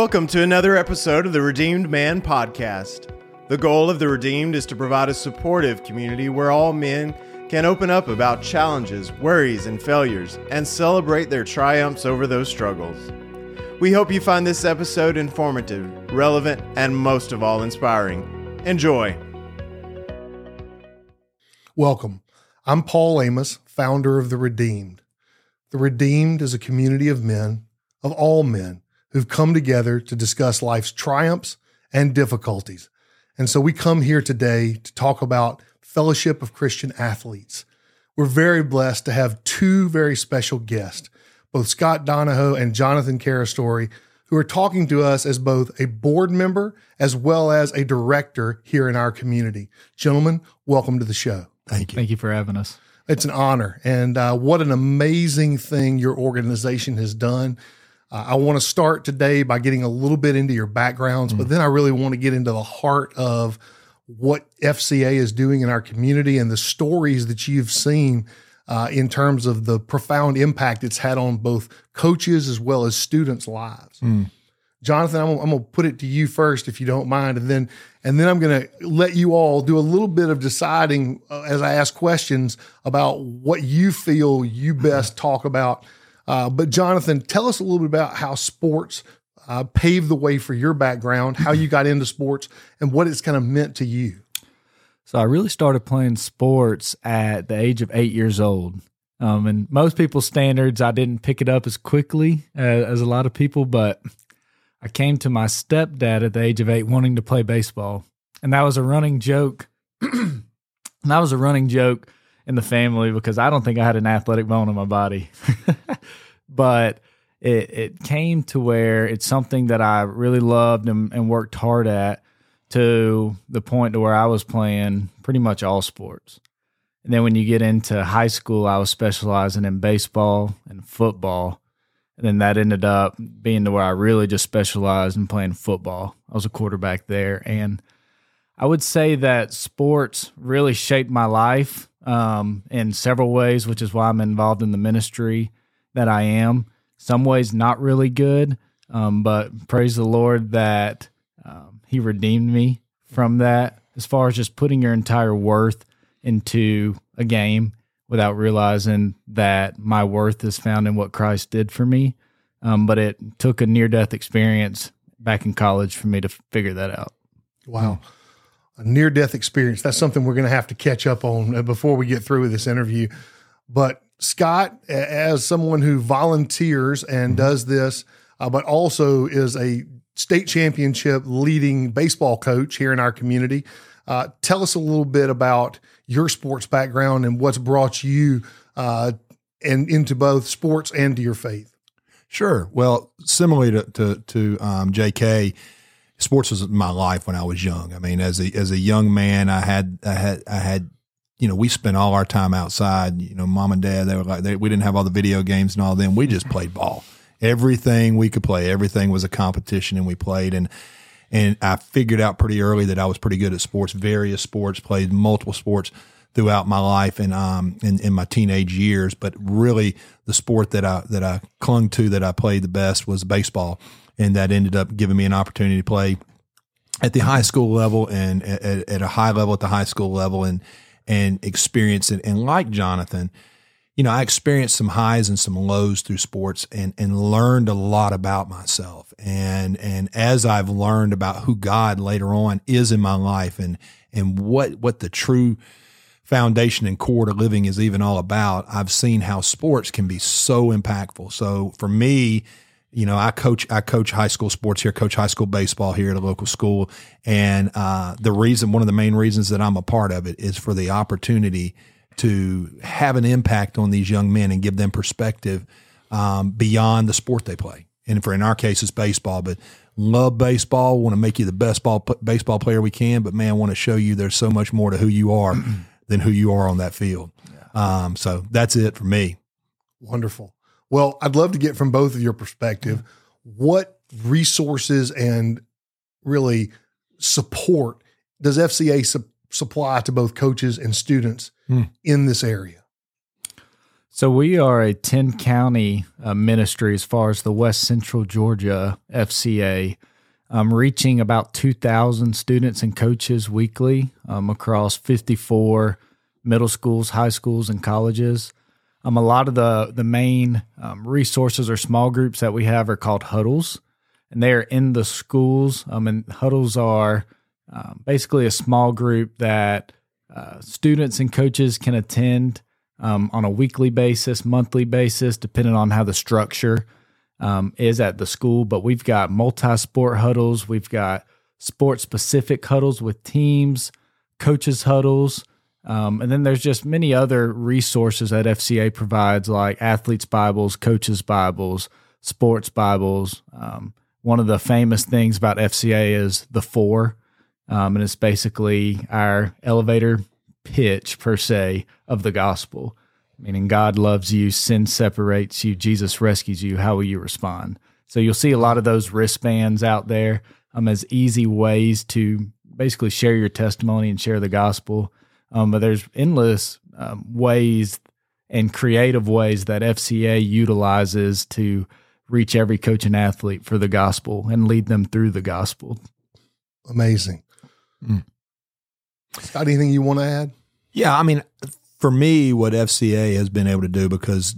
Welcome to another episode of the Redeemed Man Podcast. The goal of the Redeemed is to provide a supportive community where all men can open up about challenges, worries, and failures and celebrate their triumphs over those struggles. We hope you find this episode informative, relevant, and most of all, inspiring. Enjoy. Welcome. I'm Paul Amos, founder of The Redeemed. The Redeemed is a community of men, of all men, who've come together to discuss life's triumphs and difficulties. And so we come here today to talk about Fellowship of Christian Athletes. We're very blessed to have two very special guests, both Scott Donohoe and Jonathan Karastury, who are talking to us as both a board member as well as a director here in our community. Gentlemen, welcome to the show. Thank you. Thank you for having us. It's an honor. And uh, what an amazing thing your organization has done. Uh, I want to start today by getting a little bit into your backgrounds, but then I really want to get into the heart of what FCA is doing in our community and the stories that you've seen uh, in terms of the profound impact it's had on both coaches as well as students' lives. Jonathan, I'm, I'm going to put it to you first, if you don't mind, and then and then I'm going to let you all do a little bit of deciding uh, as I ask questions about what you feel you best talk about. Uh, but Jonathan, tell us a little bit about how sports uh, paved the way for your background, how you got into sports, and what it's kind of meant to you. So I really started playing sports at the age of eight years old. Um, and most people's standards, I didn't pick it up as quickly uh, as a lot of people, but I came to my stepdad at the age of eight wanting to play baseball. And that was a running joke. and that was a running joke in the family because I don't think I had an athletic bone in my body. but it, it came to where it's something that I really loved and, and worked hard at to the point to where I was playing pretty much all sports. And then when you get into high school, I was specializing in baseball and football. And then that ended up being to where I really just specialized in playing football. I was a quarterback there. And I would say that sports really shaped my life um, in several ways, which is why I'm involved in the ministry that I am. Some ways not really good, um, but praise the Lord that um, He redeemed me from that. As far as just putting your entire worth into a game without realizing that my worth is found in what Christ did for me. Um, but it took a near death experience back in college for me to figure that out. Wow. A near death experience. That's something we're going to have to catch up on uh, before we get through with this interview. But Scott, as someone who volunteers and does this, uh, but also is a state championship leading baseball coach here in our community, uh, tell us a little bit about your sports background and what's brought you uh, and into both sports and to your faith. Sure. Well, similarly to to, to um, J.K., sports was my life when I was young. I mean, as a as a young man, I had I had I had you know we spent all our time outside. You know, mom and dad they were like they, we didn't have all the video games and all them. We just played ball. Everything we could play, everything was a competition, and we played and. And I figured out pretty early that I was pretty good at sports, various sports, played multiple sports throughout my life and um in, in my teenage years. But really, the sport that I that I clung to that I played the best was baseball, and that ended up giving me an opportunity to play at the high school level and at, at a high level at the high school level and and experience it. And like Jonathan, you know, I experienced some highs and some lows through sports and and learned a lot about myself. And and as I've learned about who God later on is in my life and and what what the true foundation and core to living is even all about, I've seen how sports can be so impactful. So for me, you know, I coach I coach high school sports here, coach high school baseball here at a local school, and uh, the reason, one of the main reasons that I'm a part of it is for the opportunity to have an impact on these young men and give them perspective um, beyond the sport they play. And for in our case, it's baseball, but love baseball. Want to make you the best ball baseball player we can, but man, want to show you there's so much more to who you are than who you are on that field. Um, so that's it for me. Wonderful. Well, I'd love to get from both of your perspective what resources and really support does FCA su- supply to both coaches and students Hmm. in this area? So we are a 10 county uh, ministry as far as the West Central Georgia FCA, um, reaching about 2,000 students and coaches weekly um, across 54 middle schools, high schools, and colleges. Um, a lot of the the main um, resources or small groups that we have are called huddles, and they are in the schools. Um, and huddles are um, basically a small group that uh, students and coaches can attend um, on a weekly basis, monthly basis, depending on how the structure um, is at the school. But we've got multi sport huddles, we've got sport specific huddles with teams, coaches huddles. Um, and then there's just many other resources that FCA provides, like athletes' Bibles, coaches' Bibles, sports Bibles. Um, one of the famous things about FCA is the four, um, and it's basically our elevator pitch per se of the gospel, meaning God loves you, sin separates you, Jesus rescues you. How will you respond? So you'll see a lot of those wristbands out there um, as easy ways to basically share your testimony and share the gospel. Um, but there's endless um, ways and creative ways that FCA utilizes to reach every coach and athlete for the gospel and lead them through the gospel. Amazing. Mm. Got anything you want to add? Yeah, I mean, for me, what FCA has been able to do because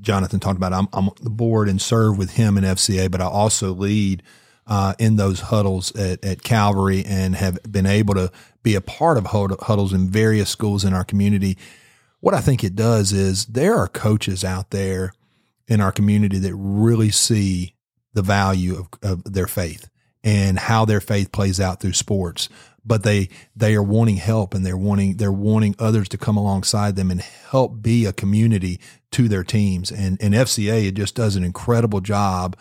Jonathan talked about, I'm, I'm on the board and serve with him in FCA, but I also lead uh, in those huddles at, at Calvary and have been able to be a part of huddles in various schools in our community. What I think it does is there are coaches out there in our community that really see the value of, of their faith and how their faith plays out through sports but they they are wanting help and they're wanting they're wanting others to come alongside them and help be a community to their teams and and FCA it just does an incredible job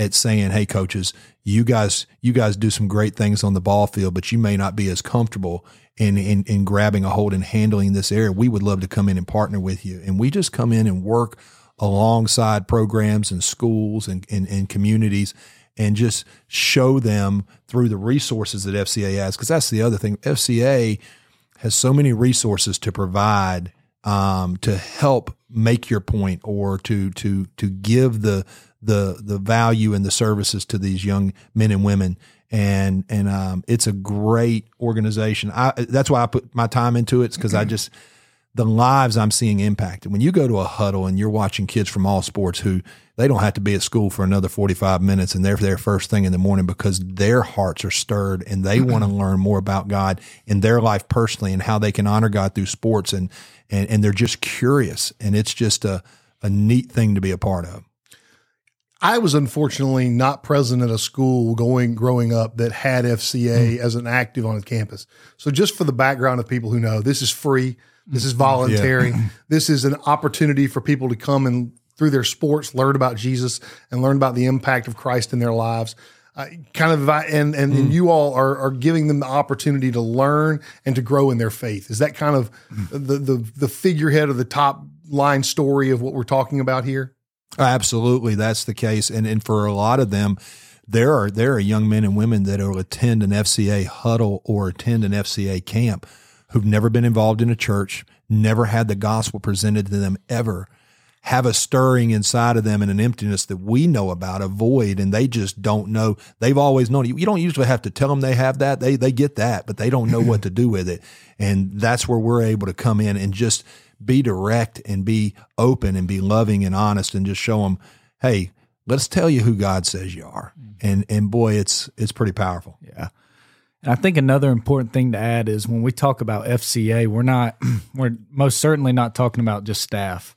at saying hey coaches you guys you guys do some great things on the ball field but you may not be as comfortable in in, in grabbing a hold and handling this area we would love to come in and partner with you and we just come in and work alongside programs and schools and, and, and communities and just show them through the resources that FCA has. Because that's the other thing. FCA has so many resources to provide um, to help make your point or to to to give the the the value and the services to these young men and women and and um, it's a great organization. I that's why I put my time into it because I just the lives I'm seeing impacted. When you go to a huddle and you're watching kids from all sports who they don't have to be at school for another 45 minutes and they're there first thing in the morning because their hearts are stirred and they want to learn more about God in their life personally and how they can honor God through sports and and, and they're just curious and it's just a, a neat thing to be a part of. I was unfortunately not present at a school going growing up that had FCA mm. as an active on its campus. So just for the background of people who know, this is free. This is voluntary. Yeah. this is an opportunity for people to come and through their sports learn about Jesus and learn about the impact of Christ in their lives. Uh, kind of, and and, mm. and you all are are giving them the opportunity to learn and to grow in their faith. Is that kind of mm. the the the figurehead of the top line story of what we're talking about here? Absolutely, that's the case, and and for a lot of them, there are there are young men and women that will attend an FCA huddle or attend an FCA camp who've never been involved in a church, never had the gospel presented to them ever, have a stirring inside of them and an emptiness that we know about, a void, and they just don't know. They've always known. You don't usually have to tell them they have that. They they get that, but they don't know what to do with it. And that's where we're able to come in and just be direct and be open and be loving and honest and just show them, hey, let's tell you who God says you are. And and boy, it's it's pretty powerful. Yeah. And I think another important thing to add is when we talk about FCA, we're not, we're most certainly not talking about just staff.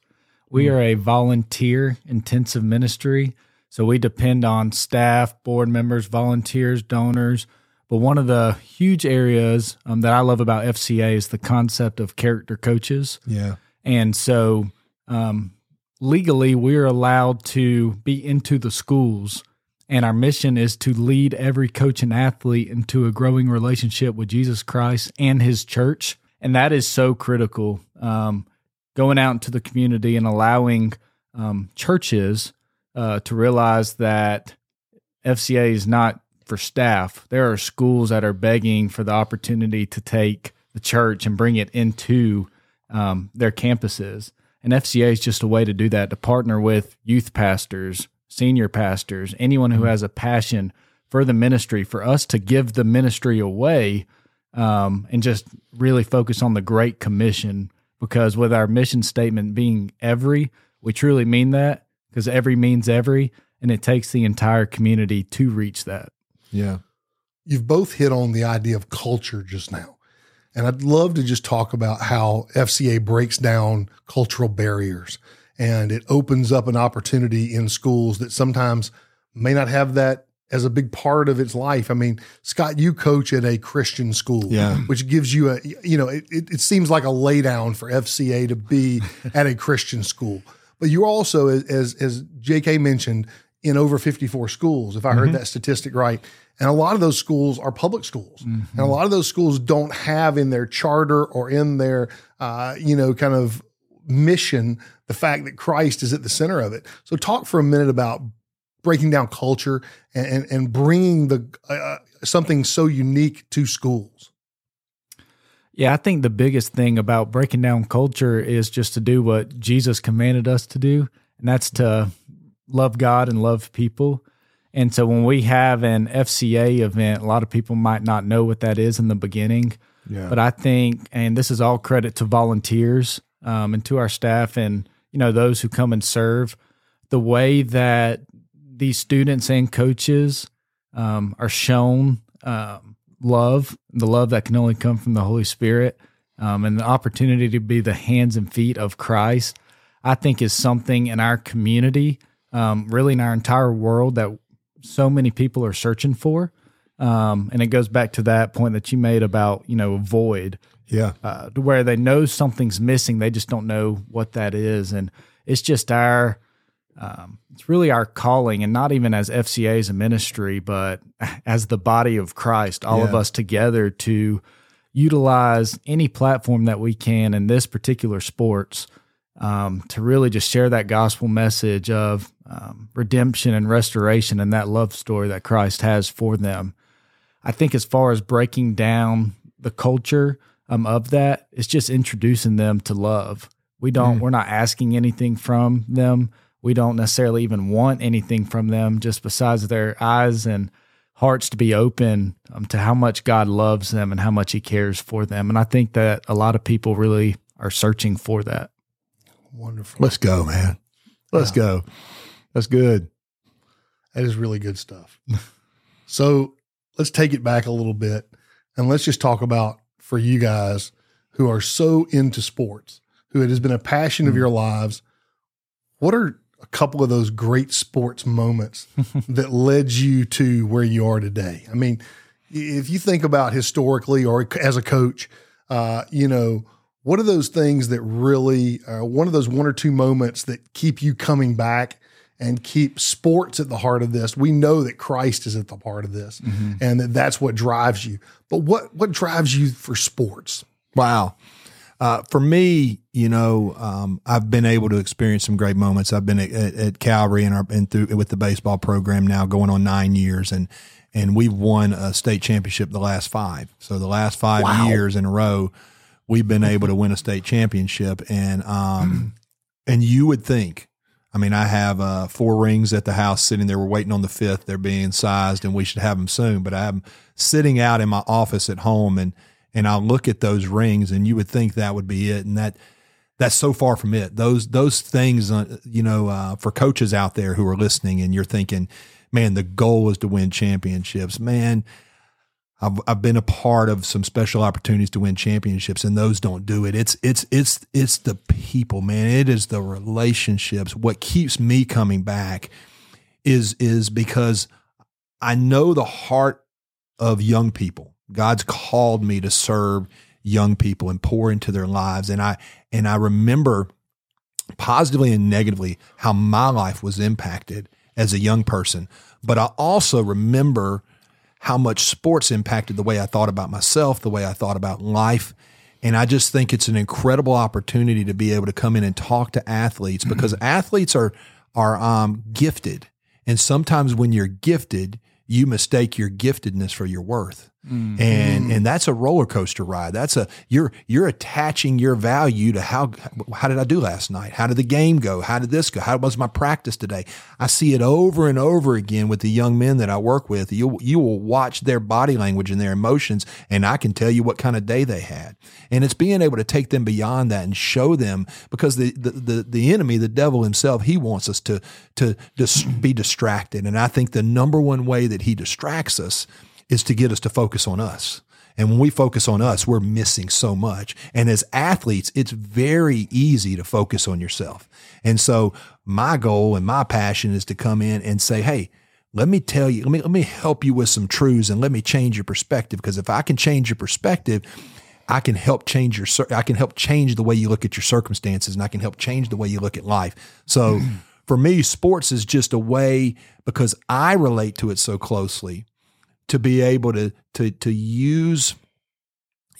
We mm. are a volunteer intensive ministry. So we depend on staff, board members, volunteers, donors. But one of the huge areas um, that I love about FCA is the concept of character coaches. Yeah. And so um, legally, we're allowed to be into the schools and our mission is to lead every coach and athlete into a growing relationship with Jesus Christ and his church. And that is so critical. Um, going out into the community and allowing um, churches uh, to realize that FCA is not for staff. There are schools that are begging for the opportunity to take the church and bring it into um, their campuses. And FCA is just a way to do that to partner with youth pastors, senior pastors, anyone who has a passion for the ministry, for us to give the ministry away um, and just really focus on the Great Commission. Because with our mission statement being every, we truly mean that because every means every, and it takes the entire community to reach that. Yeah. You've both hit on the idea of culture just now. And I'd love to just talk about how FCA breaks down cultural barriers and it opens up an opportunity in schools that sometimes may not have that as a big part of its life. I mean, Scott, you coach at a Christian school, Yeah. which gives you a, you know, it, it, it seems like a laydown for FCA to be at a Christian school. But you also, as, as, as JK mentioned, in over 54 schools, if I heard that statistic right. And a lot of those schools are public schools. And a lot of those schools don't have in their charter or in their, uh, you know, kind of mission the fact that Christ is at the center of it. So talk for a minute about breaking down culture and, and, and bringing the uh, something so unique to schools. Yeah, I think the biggest thing about breaking down culture is just to do what Jesus commanded us to do, and that's to love God and love people. And so when we have an FCA event, a lot of people might not know what that is in the beginning. Yeah. But I think, and this is all credit to volunteers um, and to our staff and you know those who come and serve. The way that these students and coaches um, are shown um, love, the love that can only come from the Holy Spirit, um, and the opportunity to be the hands and feet of Christ, I think is something in our community, um, really in our entire world, that so many people are searching for. Um, and it goes back to that point that you made about you know void Yeah. uh, to where they know something's missing, they just don't know what that is, and it's just our, um, it's really our calling, and not even as FCA as a ministry, but as the body of Christ, all of us together to utilize any platform that we can in this particular sports um, to really just share that gospel message of um, redemption and restoration and that love story that Christ has for them. I think as far as breaking down the culture um, of that, it's just introducing them to love. We don't, we're not asking anything from them. We don't necessarily even want anything from them, just besides their eyes and hearts to be open um, to how much God loves them and how much He cares for them. And I think that a lot of people really are searching for that. Wonderful. Let's go, man. Let's go. That's good. That is really good stuff. so let's take it back a little bit and let's just talk about for you guys who are so into sports, who it has been a passion of your lives. What are a couple of those great sports moments that led you to where you are today? I mean, if you think about historically or as a coach, uh, you know, what are those things that really, uh, one of those one or two moments that keep you coming back and keep sports at the heart of this? We know that Christ is at the heart of this and that that's what drives you. But what, what drives you for sports? Wow. Uh, for me, you know, um, I've been able to experience some great moments. I've been at, at, at Calvary and, our, and through with the baseball program now going on nine years, and and we've won a state championship the last five. So the last five Wow. years in a row, we've been able to win a state championship. And um, and you would think, I mean, I have uh, four rings at the house sitting there. We're waiting on the fifth. They're being sized, and we should have them soon. But I have them sitting out in my office at home, and and I'll look at those rings, and you would think that would be it, and that that's so far from it. Those those things, uh, you know, uh, for coaches out there who are listening, and you're thinking, man, the goal is to win championships, man. I've, I've been a part of some special opportunities to win championships, and those don't do it. It's it's it's it's the people, man. It is the relationships. What keeps me coming back is is because I know the heart of young people. God's called me to serve young people and pour into their lives, and I and I remember positively and negatively how my life was impacted as a young person. But I also remember how much sports impacted the way I thought about myself, the way I thought about life. And I just think it's an incredible opportunity to be able to come in and talk to athletes because athletes are are um, gifted, and sometimes when you're gifted, you mistake your giftedness for your worth. Mm. and and mm. that's a roller coaster ride. That's a you're you're attaching your value to how how did I do last night? How did the game go? How did this go? How was my practice today? I see it over and over again with the young men that I work with. You you will watch their body language and their emotions, and I can tell you what kind of day they had. And it's being able to take them beyond that and show them because the the the, the enemy, the devil himself, he wants us to to dis- be distracted. And I think the number one way that he distracts us is to get us to focus on us. And when we focus on us, we're missing so much. And as athletes, it's very easy to focus on yourself. And so my goal and my passion is to come in and say, Hey, let me tell you, let me, let me help you with some truths and let me change your perspective. Because if I can change your perspective, I can help change your, I can help change the way you look at your circumstances and I can help change the way you look at life. So mm-hmm. for me, sports is just a way because I relate to it so closely to be able to to to use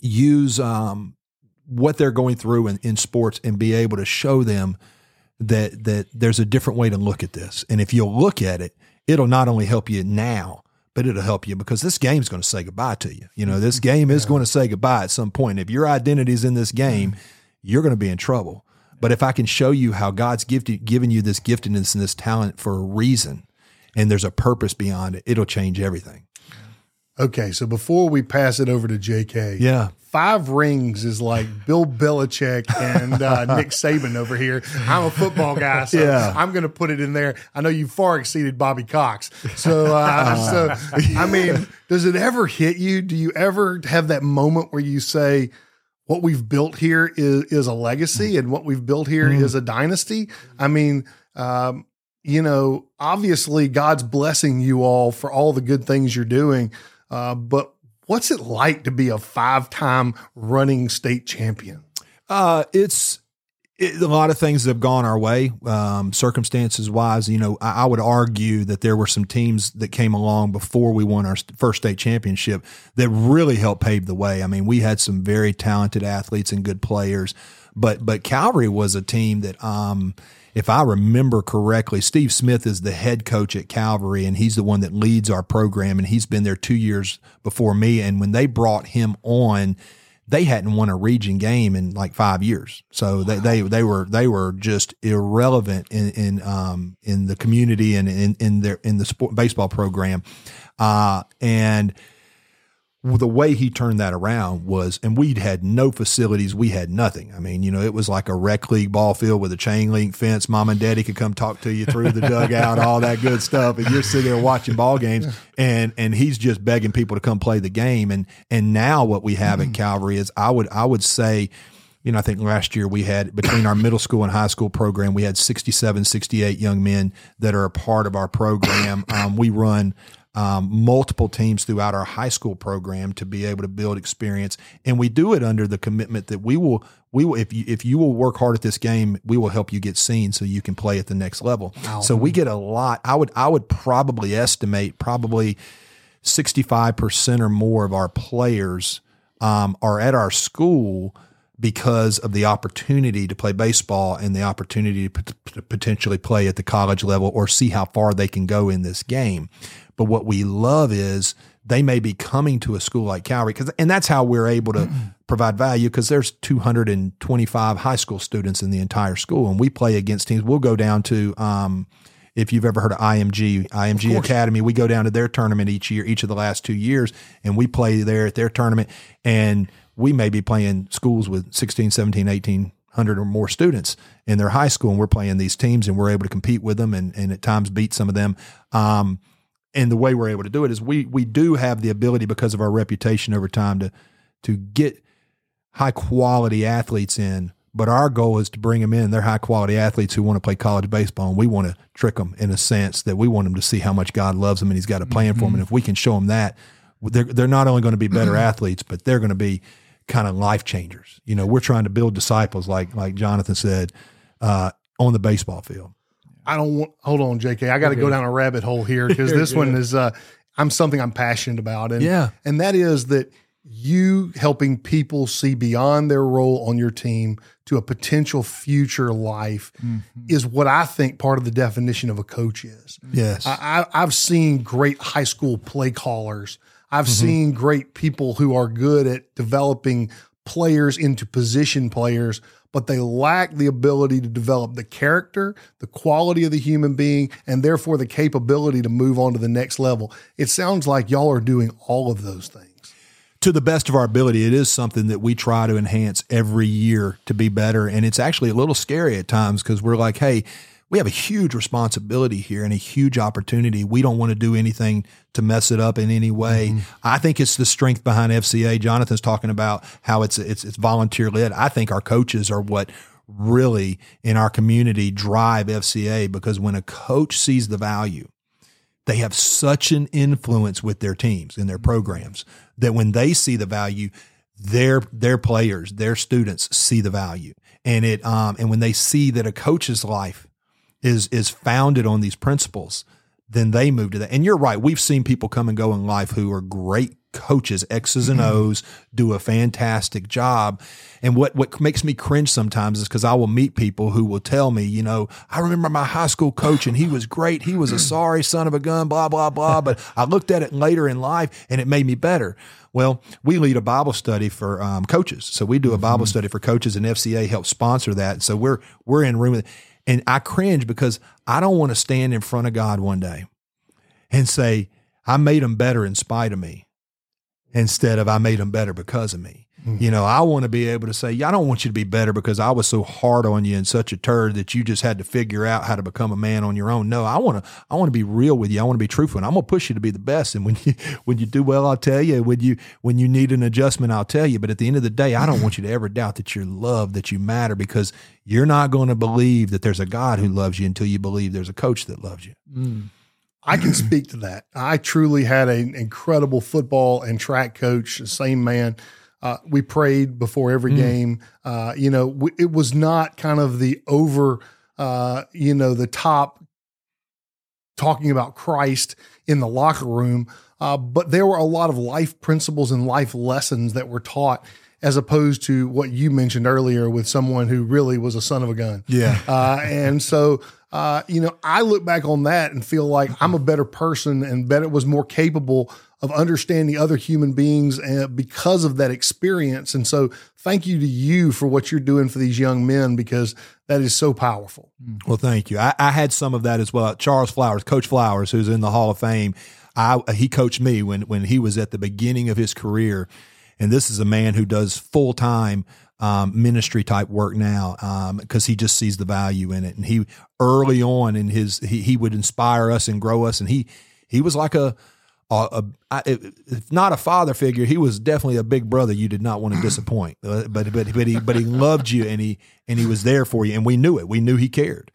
use um, what they're going through in, in sports and be able to show them that that there's a different way to look at this. And if you'll look at it, it'll not only help you now, but it'll help you because this game's going to say goodbye to you. You know, this game is going to say goodbye at some point. If your identity's in this game, you're going to be in trouble. But if I can show you how God's gifted, given you this giftedness and this talent for a reason, and there's a purpose beyond it, it'll change everything. Okay, so before we pass it over to JK, Yeah. five rings is like Bill Belichick and uh, Nick Saban over here. I'm a football guy, so Yeah. I'm going to put it in there. I know you far exceeded Bobby Cox, so uh, so I mean, does it ever hit you? Do you ever have that moment where you say? What we've built here is is a legacy, and what we've built here is a dynasty. I mean, um, you know, obviously God's blessing you all for all the good things you're doing. Uh, but what's it like to be a five time running state champion? Uh, it's it, a lot of things have gone our way, um, circumstances wise. You know, I, I would argue that there were some teams that came along before we won our first state championship that really helped pave the way. I mean, we had some very talented athletes and good players, but but Calvary was a team that. Um, if I remember correctly, Steve Smith is the head coach at Calvary, and he's the one that leads our program, and he's been there two years before me. And when they brought him on, they hadn't won a region game in like five years. So they, they, they were, they were just irrelevant in, in, um, in the community and in, in their, in the sport baseball program. Uh, and the way he turned that around was, and we'd had no facilities. We had nothing. I mean, you know, it was like a rec league ball field with a chain link fence. Mom and daddy could come talk to you through the dugout, all that good stuff. And you're sitting there watching ball games and, and he's just begging people to come play the game. And, and now what we have at Calvary is I would, I would say, you know, I think last year we had between our middle school and high school program, we had 67, 68 young men that are a part of our program. Um, we run um, multiple teams throughout our high school program to be able to build experience, and we do it under the commitment that we will, we will, if you if you will work hard at this game, we will help you get seen so you can play at the next level. So we get a lot. I would I would probably estimate probably sixty five percent or more of our players um, are at our school because of the opportunity to play baseball and the opportunity to pot- to potentially play at the college level or see how far they can go in this game. But what we love is they may be coming to a school like Calvary because, and that's how we're able to provide value because there's 225 high school students in the entire school, and we play against teams. We'll go down to, um, if you've ever heard of IMG, IMG Academy, we go down to their tournament each year, each of the last two years, and we play there at their tournament. And we may be playing schools with 16, 17, 1800 or more students in their high school, and we're playing these teams and we're able to compete with them and, and at times beat some of them. Um, and the way we're able to do it is we we do have the ability because of our reputation over time to to get high quality athletes in. But our goal is to bring them in. They're high quality athletes who want to play college baseball, and we want to trick them in a sense that we want them to see how much God loves them and He's got a plan for them. And if we can show them that, they're they're not only going to be better athletes, but they're going to be kind of life changers. You know, we're trying to build disciples, like like Jonathan said, uh, on the baseball field. I don't want, hold on, JK. I got to go down a rabbit hole here because this one is, uh, I'm something I'm passionate about. And, Yeah. and that is that you helping people see beyond their role on your team to a potential future life is what I think part of the definition of a coach is. Yes. I, I've seen great high school play callers. I've Mm-hmm. seen great people who are good at developing players into position players, but they lack the ability to develop the character, the quality of the human being, and therefore the capability to move on to the next level. It sounds like y'all are doing all of those things. to the best of our ability, it is something that we try to enhance every year to be better. And it's actually a little scary at times because we're like, hey, we have a huge responsibility here and a huge opportunity. We don't want to do anything to mess it up in any way. I think it's the strength behind FCA. Jonathan's talking about how it's it's it's volunteer led. I think our coaches are what really in our community drive FCA because when a coach sees the value they have such an influence with their teams and their programs that when they see the value, their their players, their students see the value, and it um and when they see that a coach's life is is founded on these principles, then they move to that. And you're right, we've seen people come and go in life who are great coaches, X's and mm-hmm. O's, do a fantastic job. And what what makes me cringe sometimes is because I will meet people who will tell me, you know, I remember my high school coach and he was great. He was a mm. sorry son of a gun, blah blah blah. But I looked at it later in life and it made me better. Well, we lead a Bible study for um, coaches, so we do a Bible mm-hmm. study for coaches, and FCA helps sponsor that. So we're we're in room with, and I cringe because I don't want to stand in front of God one day and say I made them better in spite of me instead of I made them better because of me. Mm. You know, I want to be able to say, yeah, I don't want you to be better because I was so hard on you and such a turd that you just had to figure out how to become a man on your own. No, I want to, I want to be real with you. I want to be truthful, and I'm gonna push you to be the best. And when you, when you do well, I'll tell you. When you, when you need an adjustment, I'll tell you. But at the end of the day, I don't want you to ever doubt that you're loved, that you matter, because you're not going to believe that there's a God who loves you until you believe there's a coach that loves you. Mm. I can speak to that. I truly had an incredible football and track coach, the same man. Uh, we prayed before every game. Uh, you know, w- it was not kind of the over, uh, you know, the top talking about Christ in the locker room, uh, but there were a lot of life principles and life lessons that were taught. As opposed to what you mentioned earlier with someone who really was a son of a gun. Yeah. Uh, and so, uh, you know, I look back on that and feel like I'm a better person and better was more capable of understanding other human beings and because of that experience. And so, thank you to you for what you're doing for these young men because that is so powerful. Mm. Well, thank you. I, I had some of that as well. Charles Flowers, Coach Flowers, who's in the Hall of Fame, I, he coached me when when he was at the beginning of his career, and this is a man who does full time um, ministry type work now um, because he just sees the value in it. And he early on in his he, he would inspire us and grow us, and he he was like a a, a, if not a father figure, he was definitely a big brother you did not want to disappoint. Uh, But but but he but he loved you and he and he was there for you, and we knew it. We knew he cared.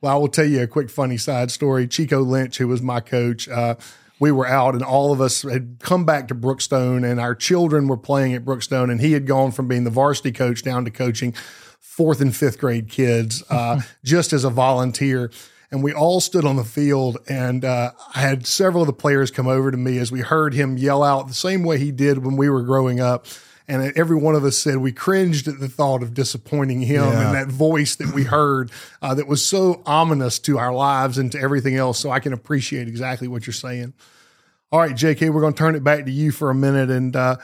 Well, I will tell you a quick funny side story. Chico Lynch, who was my coach, uh, we were out and all of us had come back to Brookstone and our children were playing at Brookstone and he had gone from being the varsity coach down to coaching fourth and fifth grade kids uh, just as a volunteer. And we all stood on the field, and uh, I had several of the players come over to me as we heard him yell out the same way he did when we were growing up. And every one of us said we cringed at the thought of disappointing him Yeah. and that voice that we heard uh, that was so ominous to our lives and to everything else. So I can appreciate exactly what you're saying. All right, JK, we're going to turn it back to you for a minute and uh,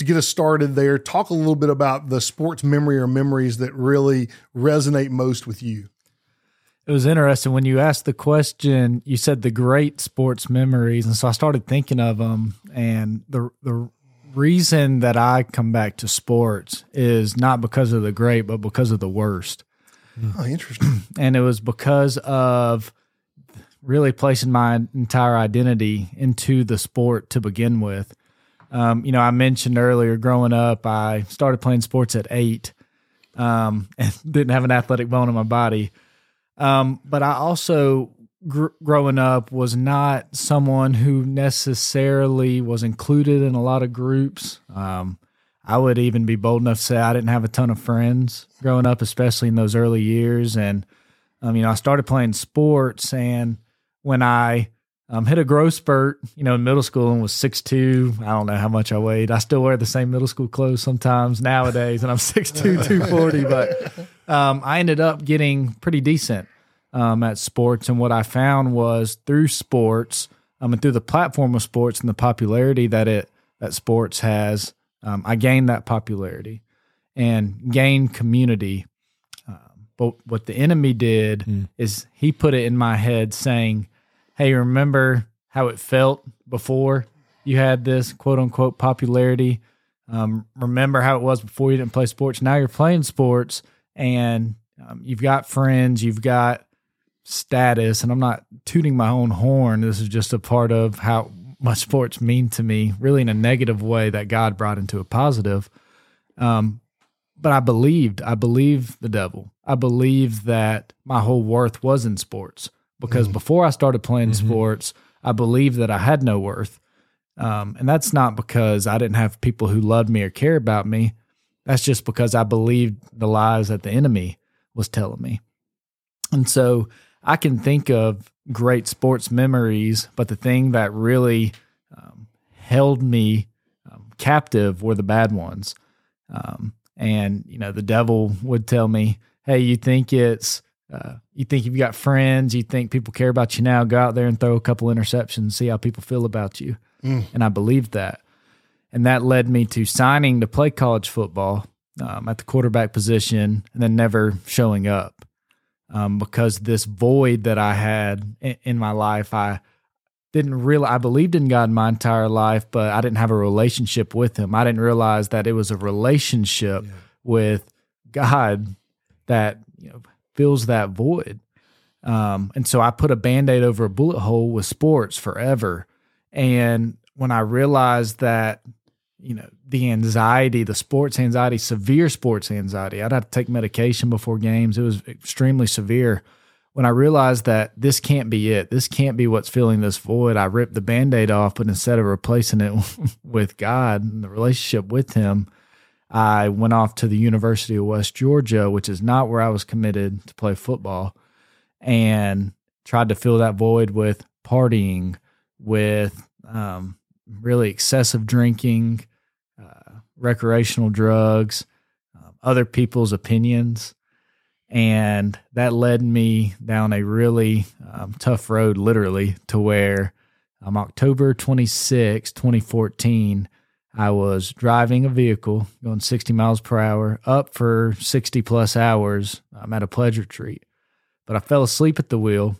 to get us started there, talk a little bit about the sports memory or memories that really resonate most with you. It was interesting when you asked the question. You said the great sports memories, and so I started thinking of them. And the the reason that I come back to sports is not because of the great, but because of the worst. Oh, interesting. And it was because of really placing my entire identity into the sport to begin with. Um, you know, I mentioned earlier, growing up, I started playing sports at eight, um, and didn't have an athletic bone in my body. Um, but I also, gr- growing up, was not someone who necessarily was included in a lot of groups. Um, I would even be bold enough to say I didn't have a ton of friends growing up, especially in those early years. And, um, you know, I started playing sports, and when I um, hit a growth spurt, you know, in middle school and was 6'2. I don't know how much I weighed. I still wear the same middle school clothes sometimes nowadays, and I'm 6'2, 240. But um, I ended up getting pretty decent um, at sports. And what I found was through sports, Um, and through the platform of sports and the popularity that it that sports has, um, I gained that popularity and gained community. Um, but what the enemy did Mm. is he put it in my head saying, Hey, remember how it felt before you had this quote unquote popularity? Um, remember how it was before you didn't play sports? Now you're playing sports and um, you've got friends, you've got status. And I'm not tooting my own horn. This is just a part of how much sports mean to me, really in a negative way that God brought into a positive. Um, but I believed, I believed the devil. I believed that my whole worth was in sports because before I started playing sports, I believed that I had no worth. Um, and that's not because I didn't have people who loved me or care about me. That's just because I believed the lies that the enemy was telling me. And so I can think of great sports memories, but the thing that really um, held me um, captive were the bad ones. Um, and you know, the devil would tell me, "Hey, you think it's uh, you think you've got friends, you think people care about you now? Go out there and throw a couple interceptions, see how people feel about you." And I believed that, and that led me to signing to play college football um, at the quarterback position, and then never showing up um, because this void that I had in, in my life, I didn't realize I believed in God my entire life, but I didn't have a relationship with Him. I didn't realize that it was a relationship with God that you know fills that void. Um, and so I put a band aid over a bullet hole with sports forever. And when I realized that, you know, the anxiety, the sports anxiety, severe sports anxiety, I'd have to take medication before games. It was extremely severe. When I realized that this can't be it, this can't be what's filling this void, I ripped the band aid off, but instead of replacing it with God and the relationship with Him, I went off to the University of West Georgia, which is not where I was committed to play football, and tried to fill that void with partying, with um, really excessive drinking, uh, recreational drugs, um, other people's opinions. And that led me down a really um, tough road, literally, to where um, October 26, 2014, I was driving a vehicle going 60 miles per hour up for 60 plus hours I'm at a pleasure retreat. But I fell asleep at the wheel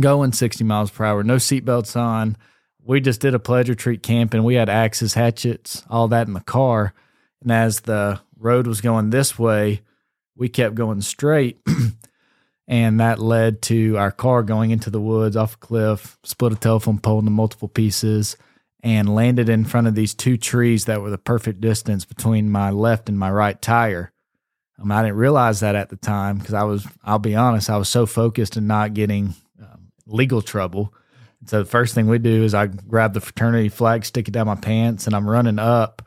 going 60 miles per hour, no seatbelts on. We just did a pledge retreat camping. We had axes, hatchets, all that in the car. And as the road was going this way, we kept going straight. and that led to our car going into the woods off a cliff, split a telephone pole into multiple pieces, and landed in front of these two trees that were the perfect distance between my left and my right tire. Um, I didn't realize that at the time because I was, I'll be honest, I was so focused in not getting um, legal trouble. So the first thing we do is I grab the fraternity flag, stick it down my pants, and I'm running up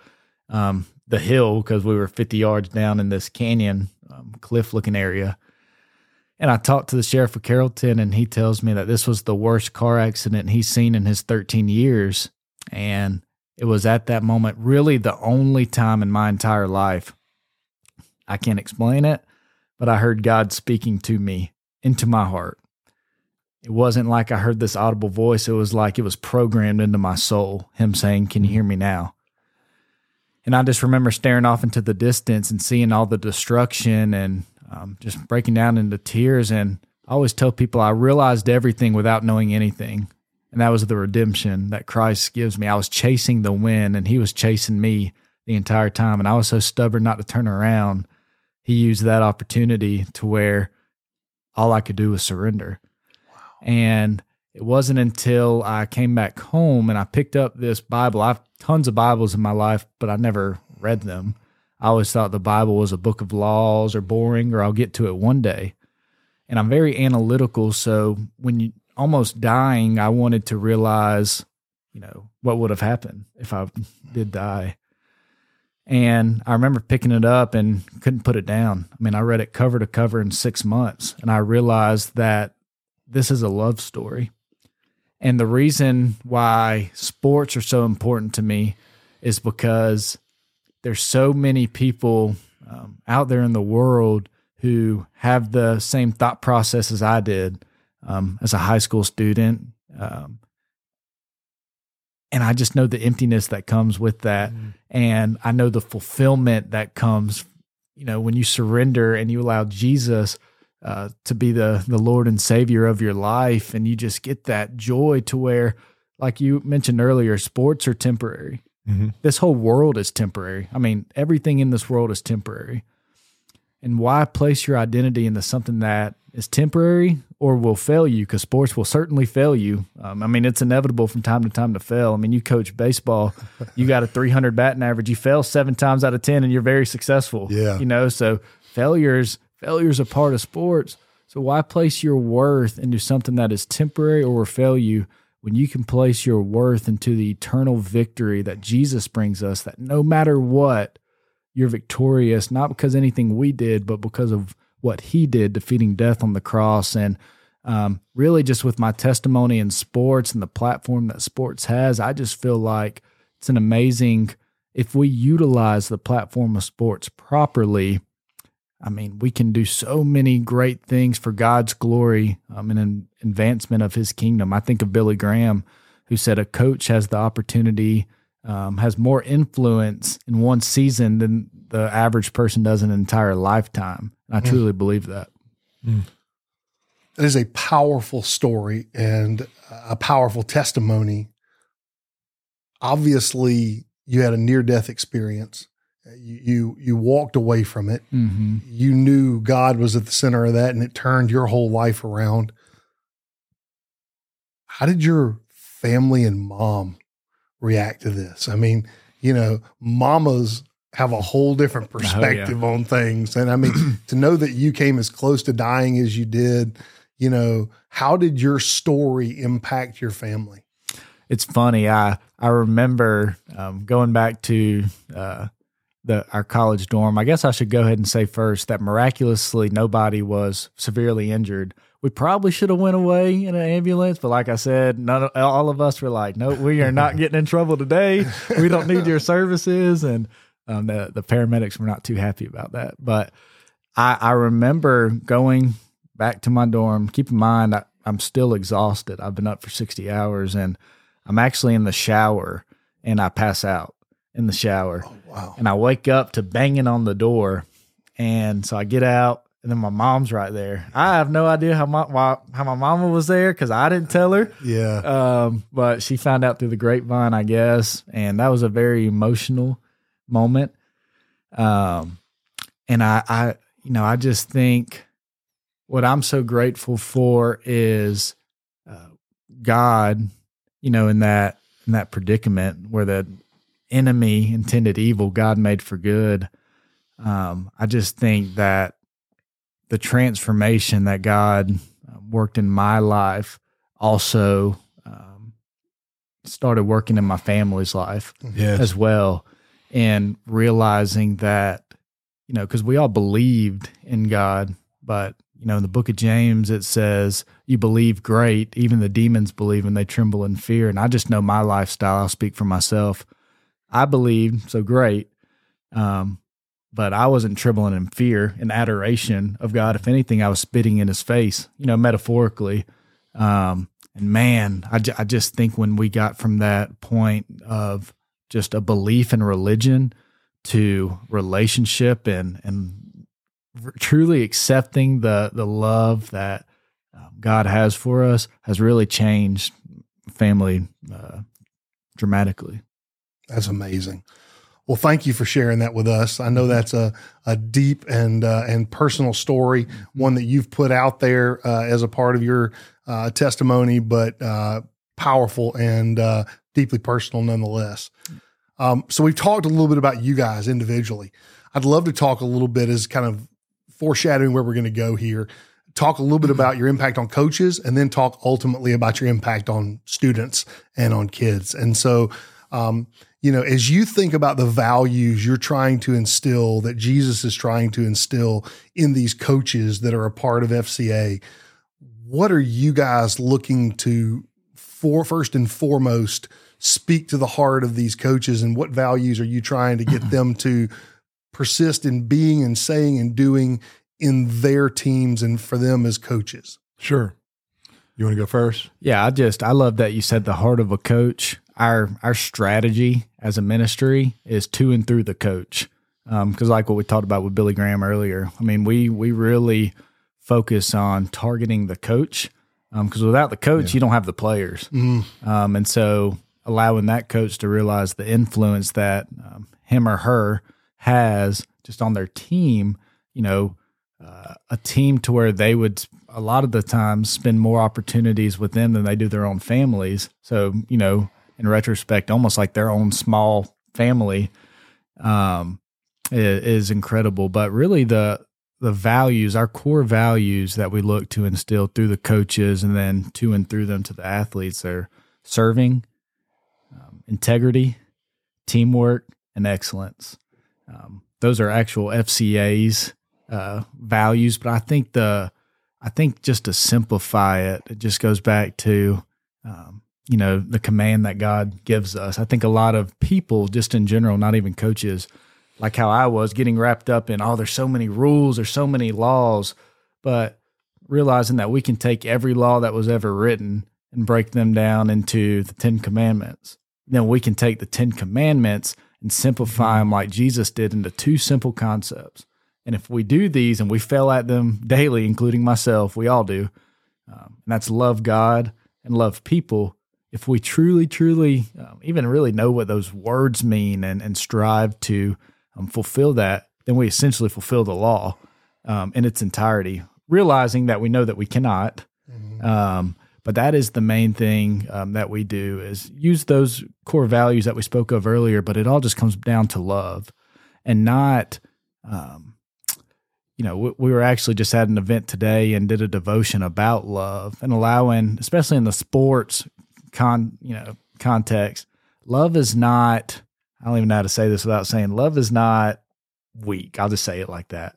um, the hill because we were 50 yards down in this canyon, um, cliff looking area. And I talked to the sheriff of Carrollton, and he tells me that this was the worst car accident he's seen in his 13 years. And it was at that moment, really the only time in my entire life. I can't explain it, but I heard God speaking to me into my heart. It wasn't like I heard this audible voice. It was like it was programmed into my soul, Him saying, Can you hear me now? And I just remember staring off into the distance and seeing all the destruction and um, just breaking down into tears. And I always tell people I realized everything without knowing anything. And that was the redemption that Christ gives me. I was chasing the wind and He was chasing me the entire time. And I was so stubborn not to turn around. He used that opportunity to where all I could do was surrender. And it wasn't until I came back home and I picked up this Bible. I've tons of Bibles in my life, but I never read them. I always thought the Bible was a book of laws or boring, or I'll get to it one day. And I'm very analytical. So when you almost dying, I wanted to realize, you know, what would have happened if I did die. And I remember picking it up and couldn't put it down. I mean, I read it cover to cover in six months, and I realized that this is a love story. And the reason why sports are so important to me is because there's so many people um, out there in the world who have the same thought process as I did um, as a high school student, um, and I just know the emptiness that comes with that. And I know the fulfillment that comes, you know, when you surrender and you allow Jesus uh, to be the the Lord and Savior of your life, and you just get that joy to where, like you mentioned earlier, sports are temporary. This whole world is temporary. I mean, everything in this world is temporary. And why place your identity into something that is temporary or will fail you? Because sports will certainly fail you. Um, I mean, it's inevitable from time to time to fail. I mean, you coach baseball, you got a 300 batting average, you fail seven times out of 10 and you're very successful. Yeah. You know, so failures, failures are part of sports. So why place your worth into something that is temporary or will fail you when you can place your worth into the eternal victory that Jesus brings us, that no matter what, you're victorious, not because anything we did, but because of what he did, defeating death on the cross. And um, really, just with my testimony in sports and the platform that sports has, I just feel like it's an amazing, if we utilize the platform of sports properly, I mean, we can do so many great things for God's glory um, and an advancement of his kingdom. I think of Billy Graham, who said a coach has the opportunity um, has more influence in one season than the average person does in an entire lifetime. And I truly believe that. That is a powerful story and a powerful testimony. Obviously, you had a near death experience. You, you you walked away from it. Mm-hmm. You knew God was at the center of that, and it turned your whole life around. How did your family and mom react to this? I mean, you know, mamas have a whole different perspective on things, and I mean, to know that you came as close to dying as you did, you know, how did your story impact your family? It's funny. I I remember um, going back to uh, the our college dorm. I guess I should go ahead and say first that miraculously nobody was severely injured. We probably should have went away in an ambulance, but like I said, none of, all of us were like, "No, we are not getting in trouble today. We don't need your services." And um, the the paramedics were not too happy about that. But I, I remember going back to my dorm. Keep in mind, I, I'm still exhausted. I've been up for 60 hours, and I'm actually in the shower, and I pass out in the shower Wow. and I wake up to banging on the door, and so I get out, and then my mom's right there. I have no idea how my why, how my mama was there because I didn't tell her, Yeah. um, but she found out through the grapevine, I guess, and that was a very emotional moment. Um, and I, I, you know, I just think what I'm so grateful for is uh, God, you know, in that in that predicament where the enemy intended evil, God made for good. Um, I just think that the transformation that God uh, worked in my life also um, started working in my family's life Yes. as well and realizing that you know because we all believed in god but you know in the book of james it says you believe great even the demons believe and they tremble in fear. And i just know my lifestyle i'll speak for myself. I believed so great um, but i wasn't trembling in fear and adoration of god. If anything i was spitting in his face you know metaphorically. Um, and man I—I just think when we got from that point of just a belief in religion to relationship and and truly accepting the the love that um, God has for us has really changed family uh, dramatically. That's amazing. Well, thank you for sharing that with us. I know that's a, a deep and uh, and personal story, one that you've put out there uh, as a part of your uh, testimony, but uh, powerful and uh, deeply personal nonetheless. Um, so we've talked a little bit about you guys individually. I'd love to talk a little bit as kind of foreshadowing where we're going to go here. Talk a little bit about your impact on coaches, and then talk ultimately about your impact on students and on kids. And so, um, you know, as you think about the values you're trying to instill, that Jesus is trying to instill in these coaches that are a part of FCA, what are you guys looking to, for first and foremost, speak to the heart of these coaches, and what values are you trying to get them to persist in being and saying and doing in their teams and for them as coaches? Sure. You want to go first? Yeah, I just I love that you said the heart of a coach. our our strategy as a ministry is to and through the coach. Um, because like what we talked about with Billy Graham earlier, I mean, we we really focus on targeting the coach because without the coach, you don't have the players, um, and so allowing that coach to realize the influence that um, him or her has just on their team, you know, uh, a team to where they would a lot of the times spend more opportunities with them than they do their own families. So, you know, in retrospect, almost like their own small family um, is, is incredible. But really, the the values, our core values that we look to instill through the coaches and then to and through them to the athletes are serving, um, integrity, teamwork, and excellence. Um, those are actual FCA's uh, values, but I think the I think just to simplify it, it just goes back to um, you know the command that God gives us. I think a lot of people, just in general, not even coaches, like how I was getting wrapped up in oh, there's so many rules, there's so many laws, but realizing that we can take every law that was ever written and break them down into the Ten Commandments. Then we can take the Ten Commandments and simplify them like Jesus did into two simple concepts. And if we do these and we fail at them daily, including myself, we all do, um, and that's love God and love people. If we truly, truly um, even really know what those words mean and, and strive to um, fulfill that, then we essentially fulfill the law um, in its entirety, realizing that we know that we cannot. Um, but that is the main thing um, that we do is use those core values that we spoke of earlier. But it all just comes down to love, and not, um, you know, we, we were actually just at an event today and did a devotion about love and allowing, especially in the sports con, you know, context, love is not. I don't even know how to say this without saying love is not weak. I'll just say it like that.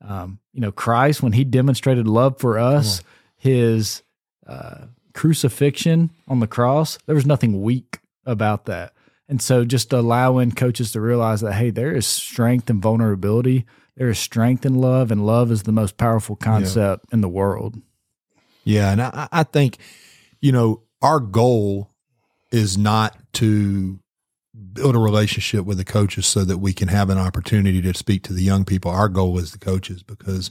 Um, you know, Christ when He demonstrated love for us, His uh, crucifixion on the cross, there was nothing weak about that. And so just allowing coaches to realize that, hey, there is strength and vulnerability. There is strength in love, and love is the most powerful concept in the world. Yeah, and I, I think, you know, our goal is not to build a relationship with the coaches so that we can have an opportunity to speak to the young people. Our goal is the coaches because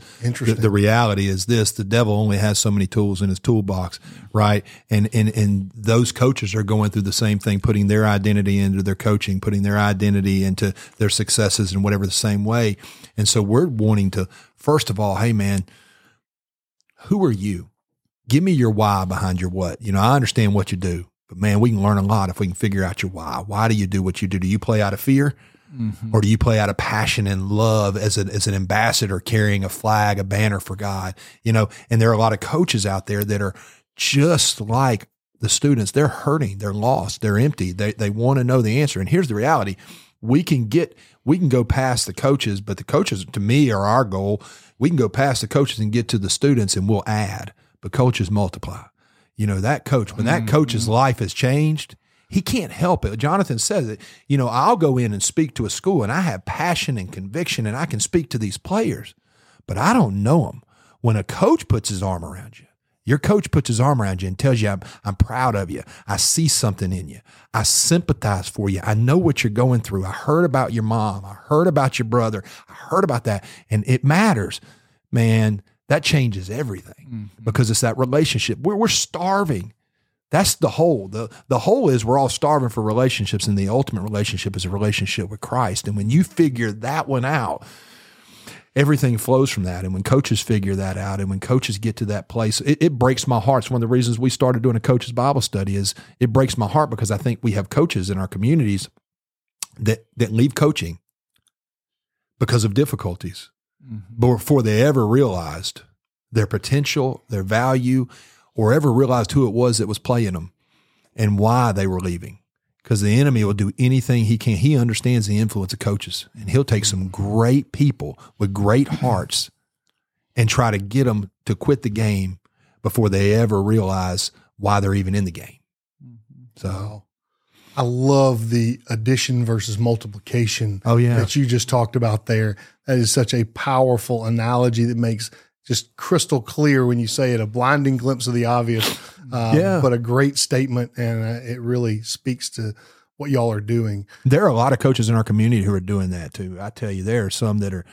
the, the reality is this: the devil only has so many tools in his toolbox, right? And and and those coaches are going through the same thing, putting their identity into their coaching, putting their identity into their successes and whatever the same way. And so we're wanting to first of all, hey man, who are you? Give me your why behind your what. You know, I understand what you do, but man, we can learn a lot if we can figure out your why. Why do you do what you do? Do you play out of fear? Mm-hmm. Or do you play out of passion and love as an as an ambassador carrying a flag, a banner for God? You know, and there are a lot of coaches out there that are just like the students. They're hurting, they're lost, they're empty. They they want to know the answer. And here's the reality: we can get we can go past the coaches, but the coaches to me are our goal. We can go past the coaches and get to the students, and we'll add. But coaches multiply. You know that coach when that mm-hmm, coach's mm-hmm. life has changed he can't help it. Jonathan says it. You know, I'll go in and speak to a school and I have passion and conviction and I can speak to these players, but I don't know them. When a coach puts his arm around you, your coach puts his arm around you and tells you, I'm, I'm proud of you. I see something in you. I sympathize for you. I know what you're going through. I heard about your mom. I heard about your brother. I heard about that. And it matters, man. That changes everything mm-hmm. because it's that relationship. We're, we're starving. That's the whole. The the whole is we're all starving for relationships, and the ultimate relationship is a relationship with Christ. And when you figure that one out, everything flows from that. And when coaches figure that out, and when coaches get to that place, it, it breaks my heart. It's one of the reasons we started doing a coaches Bible study. Is it breaks my heart because I think we have coaches in our communities that that leave coaching because of difficulties before they ever realized their potential, their value, or ever realized who it was that was playing them and why they were leaving. Because the enemy will do anything he can. He understands the influence of coaches, and he'll take some great people with great hearts and try to get them to quit the game before they ever realize why they're even in the game. Mm-hmm. So, I love the addition versus multiplication Oh, yeah. that you just talked about there. That is such a powerful analogy that makes just crystal clear when you say it, a blinding glimpse of the obvious, um, Yeah. but a great statement. And uh, it really speaks to what y'all are doing. There are a lot of coaches in our community who are doing that too. I tell you, there are some that are.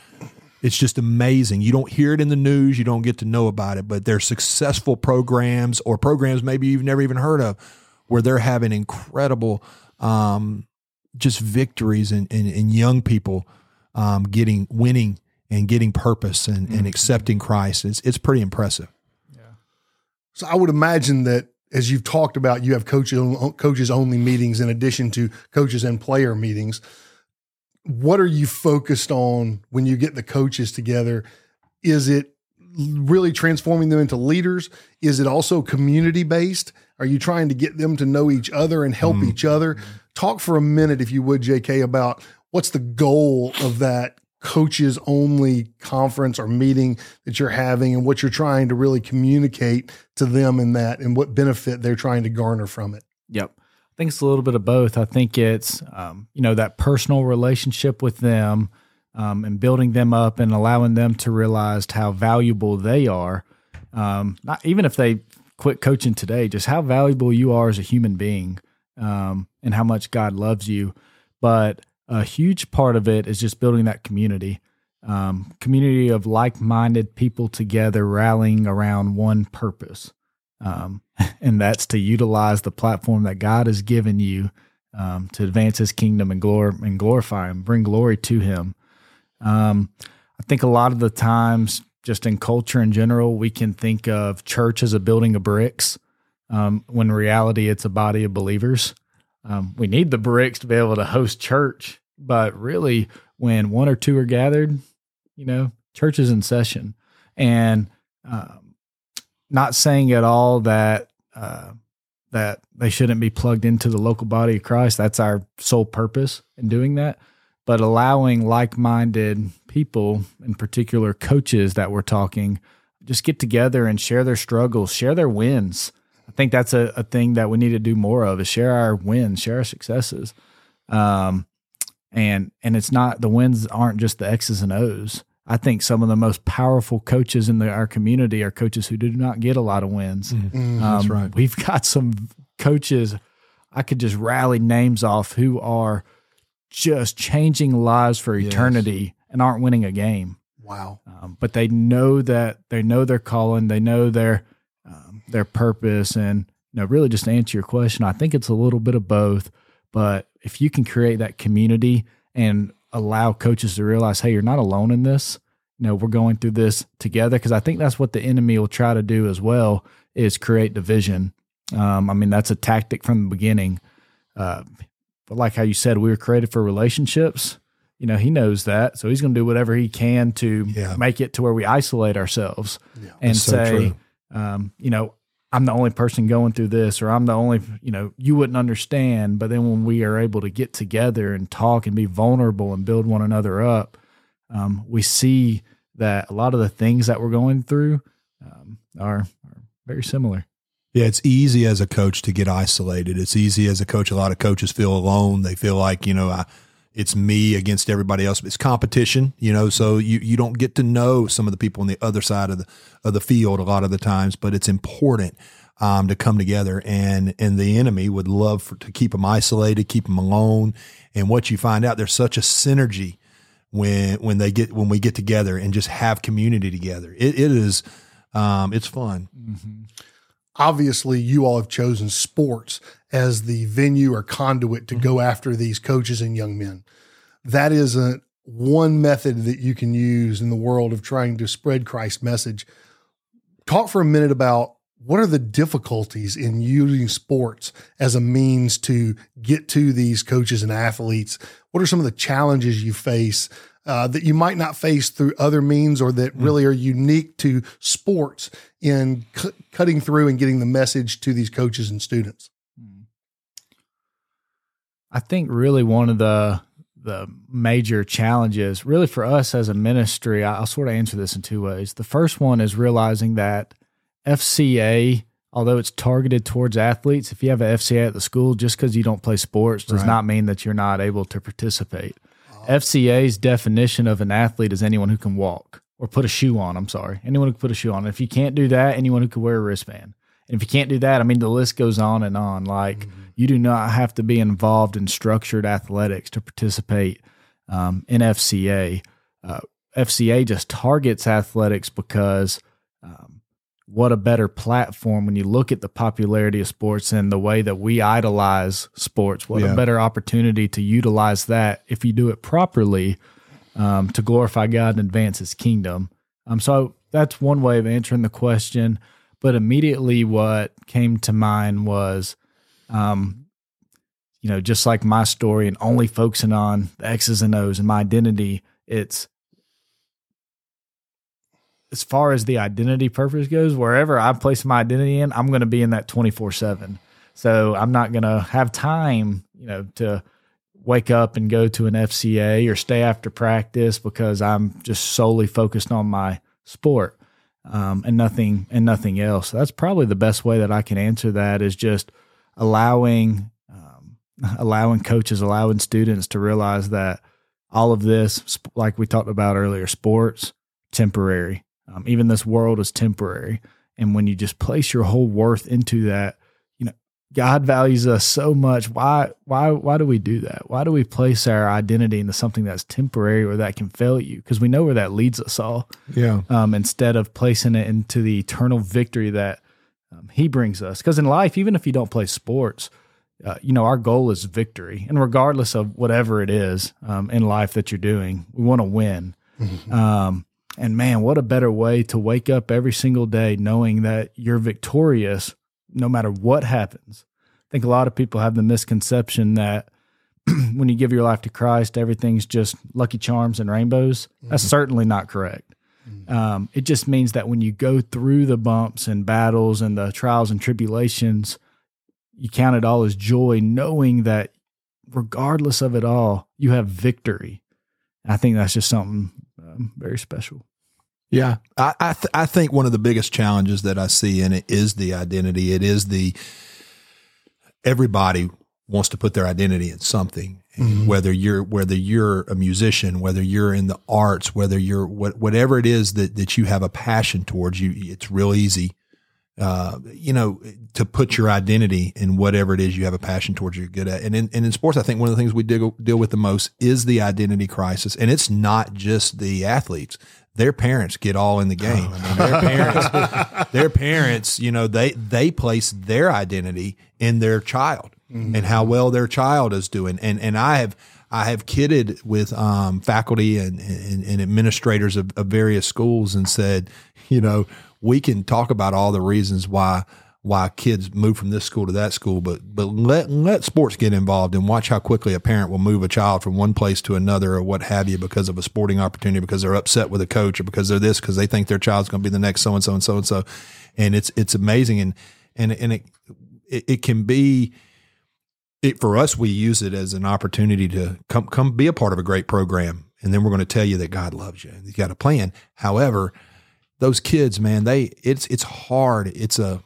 It's just amazing. You don't hear it in the news. You don't get to know about it, but they're successful programs or programs maybe you've never even heard of, where they're having incredible, um, just victories and in, in, in young people um, getting winning and getting purpose and, and accepting Christ. It's it's pretty impressive. Yeah. So I would imagine that as you've talked about, you have coaches coaches only meetings in addition to coaches and player meetings. What are you focused on when you get the coaches together? Is it really transforming them into leaders? Is it also community based? Are you trying to get them to know each other and help each other? Talk for a minute, if you would, JK, about what's the goal of that coaches only conference or meeting that you're having and what you're trying to really communicate to them in that and what benefit they're trying to garner from it. Yep. I think it's a little bit of both. I think it's, um, you know, that personal relationship with them um, and building them up and allowing them to realize how valuable they are. Um, not even if they quit coaching today, just how valuable you are as a human being um, and how much God loves you. But a huge part of it is just building that community, um, community of like-minded people together, rallying around one purpose, um, and that's to utilize the platform that God has given you um, to advance His kingdom and glor- and glorify Him, bring glory to Him. Um, I think a lot of the times, just in culture in general, we can think of church as a building of bricks, um, when reality it's a body of believers. Um, we need the bricks to be able to host church, but really, when one or two are gathered, you know, church is in session. And um, not saying at all that uh, that they shouldn't be plugged into the local body of Christ. That's our sole purpose in doing that. But allowing like-minded people, in particular coaches that we're talking, just get together and share their struggles, share their wins. I think that's a, a thing that we need to do more of is share our wins, share our successes. Um, and and it's not the wins aren't just the X's and O's. I think some of the most powerful coaches in the, our community are coaches who do not get a lot of wins. Mm-hmm. That's Um, right. We've got some coaches I could just rally names off who are just changing lives for Yes. eternity and aren't winning a game. Wow. Um, but they know that they know their calling, they know their um, their purpose, and you know, really just to answer your question, I think it's a little bit of both. But if you can create that community and allow coaches to realize, hey, you're not alone in this. You know, we're going through this together because I think that's what the enemy will try to do as well is create division. Um, I mean, that's a tactic from the beginning. Uh, but like how you said, we were created for relationships. You know, he knows that, so he's going to do whatever he can to Yeah. make it to where we isolate ourselves Yeah. and That's so say, um, you know, I'm the only person going through this, or I'm the only, you know, you wouldn't understand. But then when we are able to get together and talk and be vulnerable and build one another up, um, we see that a lot of the things that we're going through um, are, are very similar. Yeah, it's easy as a coach to get isolated. It's easy as a coach. A lot of coaches feel alone. They feel like, you know, I, it's me against everybody else. It's competition, you know, so you, you don't get to know some of the people on the other side of the of the field a lot of the times, but it's important um, to come together and and the enemy would love for, to keep them isolated, keep them alone. And what you find out, there's such a synergy when when they get when we get together and just have community together. It, it is um, it's fun. Obviously you all have chosen sports as the venue or conduit to go mm-hmm. after these coaches and young men. That is a one method that you can use in the world of trying to spread Christ's message. Talk for a minute about what are the difficulties in using sports as a means to get to these coaches and athletes? What are some of the challenges you face uh, that you might not face through other means or that really are unique to sports in cu- cutting through and getting the message to these coaches and students? I think really one of the the major challenges, really for us as a ministry, I'll sort of answer this in two ways. The first one is realizing that FCA, although it's targeted towards athletes, if you have an FCA at the school, just because you don't play sports does Right. not mean that you're not able to participate. FCA's definition of an athlete is anyone who can walk. or put a shoe on. I'm sorry, anyone who can put a shoe on. If you can't do that, anyone who can wear a wristband. And if you can't do that, I mean, the list goes on and on. Like mm-hmm. you do not have to be involved in structured athletics to participate um, in FCA. Uh, FCA just targets athletics because what a better platform when you look at the popularity of sports and the way that we idolize sports. What yeah. a better opportunity to utilize that if you do it properly um, to glorify God and advance His kingdom. Um, so that's one way of answering the question. But immediately, what came to mind was, um, you know, just like my story and only focusing on the X's and O's and my identity, it's as far as the identity purpose goes, wherever I place my identity in, I'm going to be in that 24 7. So I'm not going to have time, you know, to wake up and go to an FCA or stay after practice because I'm just solely focused on my sport um, and nothing and nothing else. So that's probably the best way that I can answer that is just allowing um, allowing coaches, allowing students to realize that all of this, like we talked about earlier, sports temporary. Um, even this world is temporary, and when you just place your whole worth into that, you know, God values us so much. Why why why do we do that? Why do we place our identity into something that's temporary or that can fail you? Because we know where that leads us all. Yeah. Um, instead of placing it into the eternal victory that um, He brings us. Because in life, even if you don't play sports, uh, you know our goal is victory, and regardless of whatever it is um, in life that you're doing, we want to win. Mm-hmm. Um, and man, what a better way to wake up every single day knowing that you're victorious no matter what happens. I think a lot of people have the misconception that when you give your life to Christ, everything's just lucky charms and rainbows. Mm-hmm. That's certainly not correct. Mm-hmm. Um, it just means that when you go through the bumps and battles and the trials and tribulations, you count it all as joy, knowing that regardless of it all, you have victory. I think that's just something um, very special. Yeah, I I, th- I, think one of the biggest challenges that I see in it is the identity. It is the everybody wants to put their identity in something. Mm-hmm. Whether you're whether you're a musician, whether you're in the arts, whether you're what, whatever it is that that you have a passion towards, you it's real easy. Uh, you know, to put your identity in whatever it is you have a passion towards, you're good at. And in, and in sports, I think one of the things we deal, deal with the most is the identity crisis. And it's not just the athletes their parents get all in the game. I mean, their parents, their parents, you know, they they place their identity in their child mm-hmm. and how well their child is doing. And and I have I have kidded with um, faculty and, and, and administrators of, of various schools and said, you know, we can talk about all the reasons why why kids move from this school to that school, but but let let sports get involved and watch how quickly a parent will move a child from one place to another or what have you because of a sporting opportunity, because they're upset with a coach or because they're this, because they think their child's going to be the next so and so and so and so, and it's it's amazing and and and it it, it can be. It, for us, we use it as an opportunity to come come be a part of a great program, and then we're going to tell you that God loves you. He's got a plan. However, those kids, man, they it's it's hard. It's a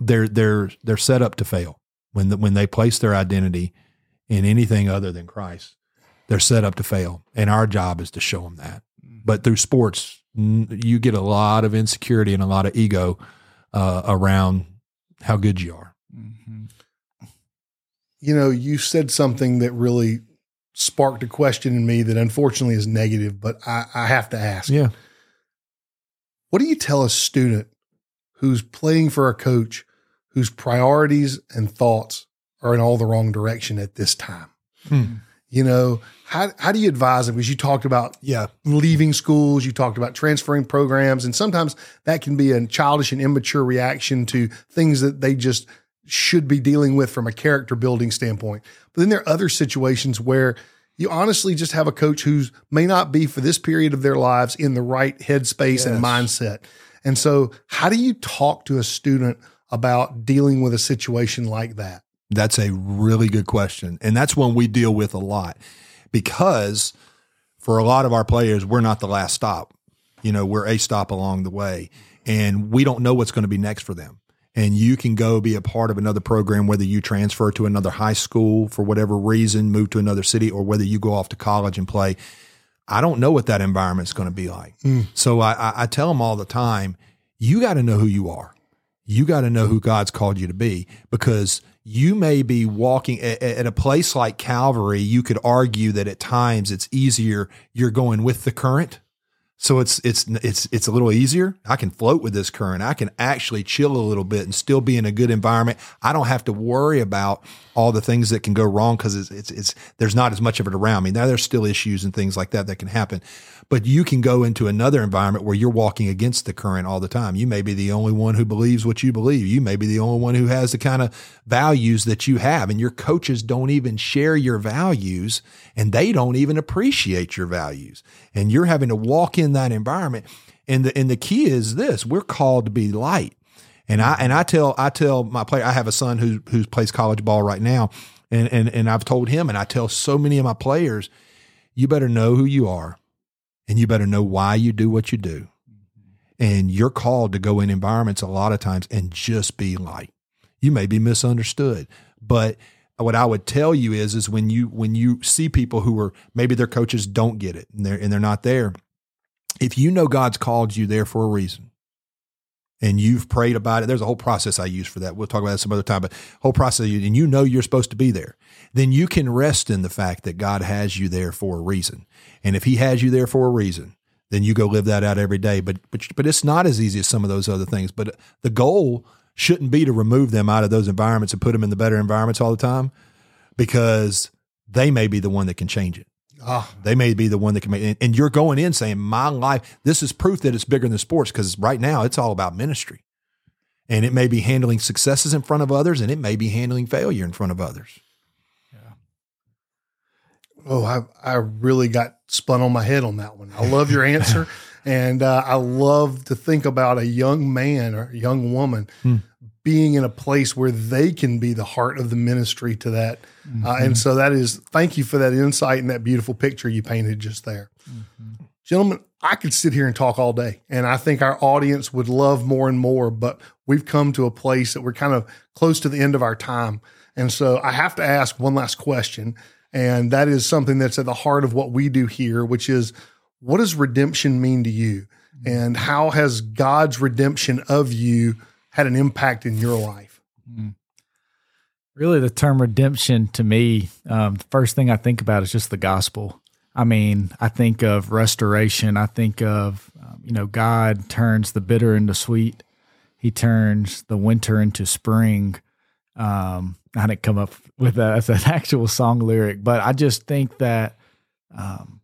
they're they're they're set up to fail when the, when they place their identity in anything other than Christ. They're set up to fail, and our job is to show them that. Mm-hmm. But through sports, you get a lot of insecurity and a lot of ego uh, around how good you are. Mm-hmm. You know, you said something that really sparked a question in me that unfortunately is negative, but I, I have to ask. Yeah. What do you tell a student who's playing for a coach whose priorities and thoughts are in all the wrong direction at this time. Hmm. You know, how, how do you advise them? Because you talked about yeah leaving schools, you talked about transferring programs, and sometimes that can be a childish and immature reaction to things that they just should be dealing with from a character building standpoint. But then there are other situations where you honestly just have a coach who's may not be for this period of their lives in the right headspace yes. and mindset. And so, how do you talk to a student about dealing with a situation like that? That's a really good question. And that's one we deal with a lot because for a lot of our players, we're not the last stop. You know, we're a stop along the way and we don't know what's going to be next for them. And you can go be a part of another program, whether you transfer to another high school for whatever reason, move to another city, or whether you go off to college and play I don't know what that environment's going to be like. Hmm. So I, I, I tell them all the time, you got to know who you are. You got to know who God's called you to be because you may be walking at, at a place like Calvary. You could argue that at times it's easier. You're going with the current. So it's it's it's it's a little easier. I can float with this current. I can actually chill a little bit and still be in a good environment. I don't have to worry about all the things that can go wrong because it's, it's it's there's not as much of it around me. Now there's still issues and things like that that can happen, but you can go into another environment where you're walking against the current all the time. You may be the only one who believes what you believe. You may be the only one who has the kind of values that you have, and your coaches don't even share your values, and they don't even appreciate your values, and you're having to walk in that environment. And the and the key is this: we're called to be light. And I and I tell I tell my player I have a son who who plays college ball right now, and and and I've told him and I tell so many of my players, you better know who you are, and you better know why you do what you do, mm-hmm. and you're called to go in environments a lot of times and just be light. You may be misunderstood, but what I would tell you is is when you when you see people who are maybe their coaches don't get it and they're and they're not there, if you know God's called you there for a reason and you've prayed about it. There's a whole process I use for that. We'll talk about that some other time, but whole process, and you know you're supposed to be there. Then you can rest in the fact that God has you there for a reason. And if He has you there for a reason, then you go live that out every day. But but but it's not as easy as some of those other things. But the goal shouldn't be to remove them out of those environments and put them in the better environments all the time, because they may be the one that can change it. Ah, They may be the one that can make, and- and you're going in saying, "My life, this is proof that it's bigger than sports." Because right now, it's all about ministry, and it may be handling successes in front of others, and it may be handling failure in front of others. Yeah. Oh, I, I really got spun on my head on that one. I love your answer. and uh, I love to think about a young man or a young woman Hmm. Being in a place where they can be the heart of the ministry to that. Uh, and mm-hmm. so that is, thank you for that insight and that beautiful picture you painted just there. Mm-hmm. Gentlemen, I could sit here and talk all day, and I think our audience would love more and more, but we've come to a place that we're kind of close to the end of our time. And so I have to ask one last question, and that is something that's at the heart of what we do here, which is what does redemption mean to you? Mm-hmm. And how has God's redemption of you had an impact in your life? Really, the term redemption to me, um, the first thing I think about is just the gospel. I mean, I think of restoration. I think of, um, you know, God turns the bitter into sweet. He turns the winter into spring. Um, I didn't come up with that as an actual song lyric, but I just think that, um,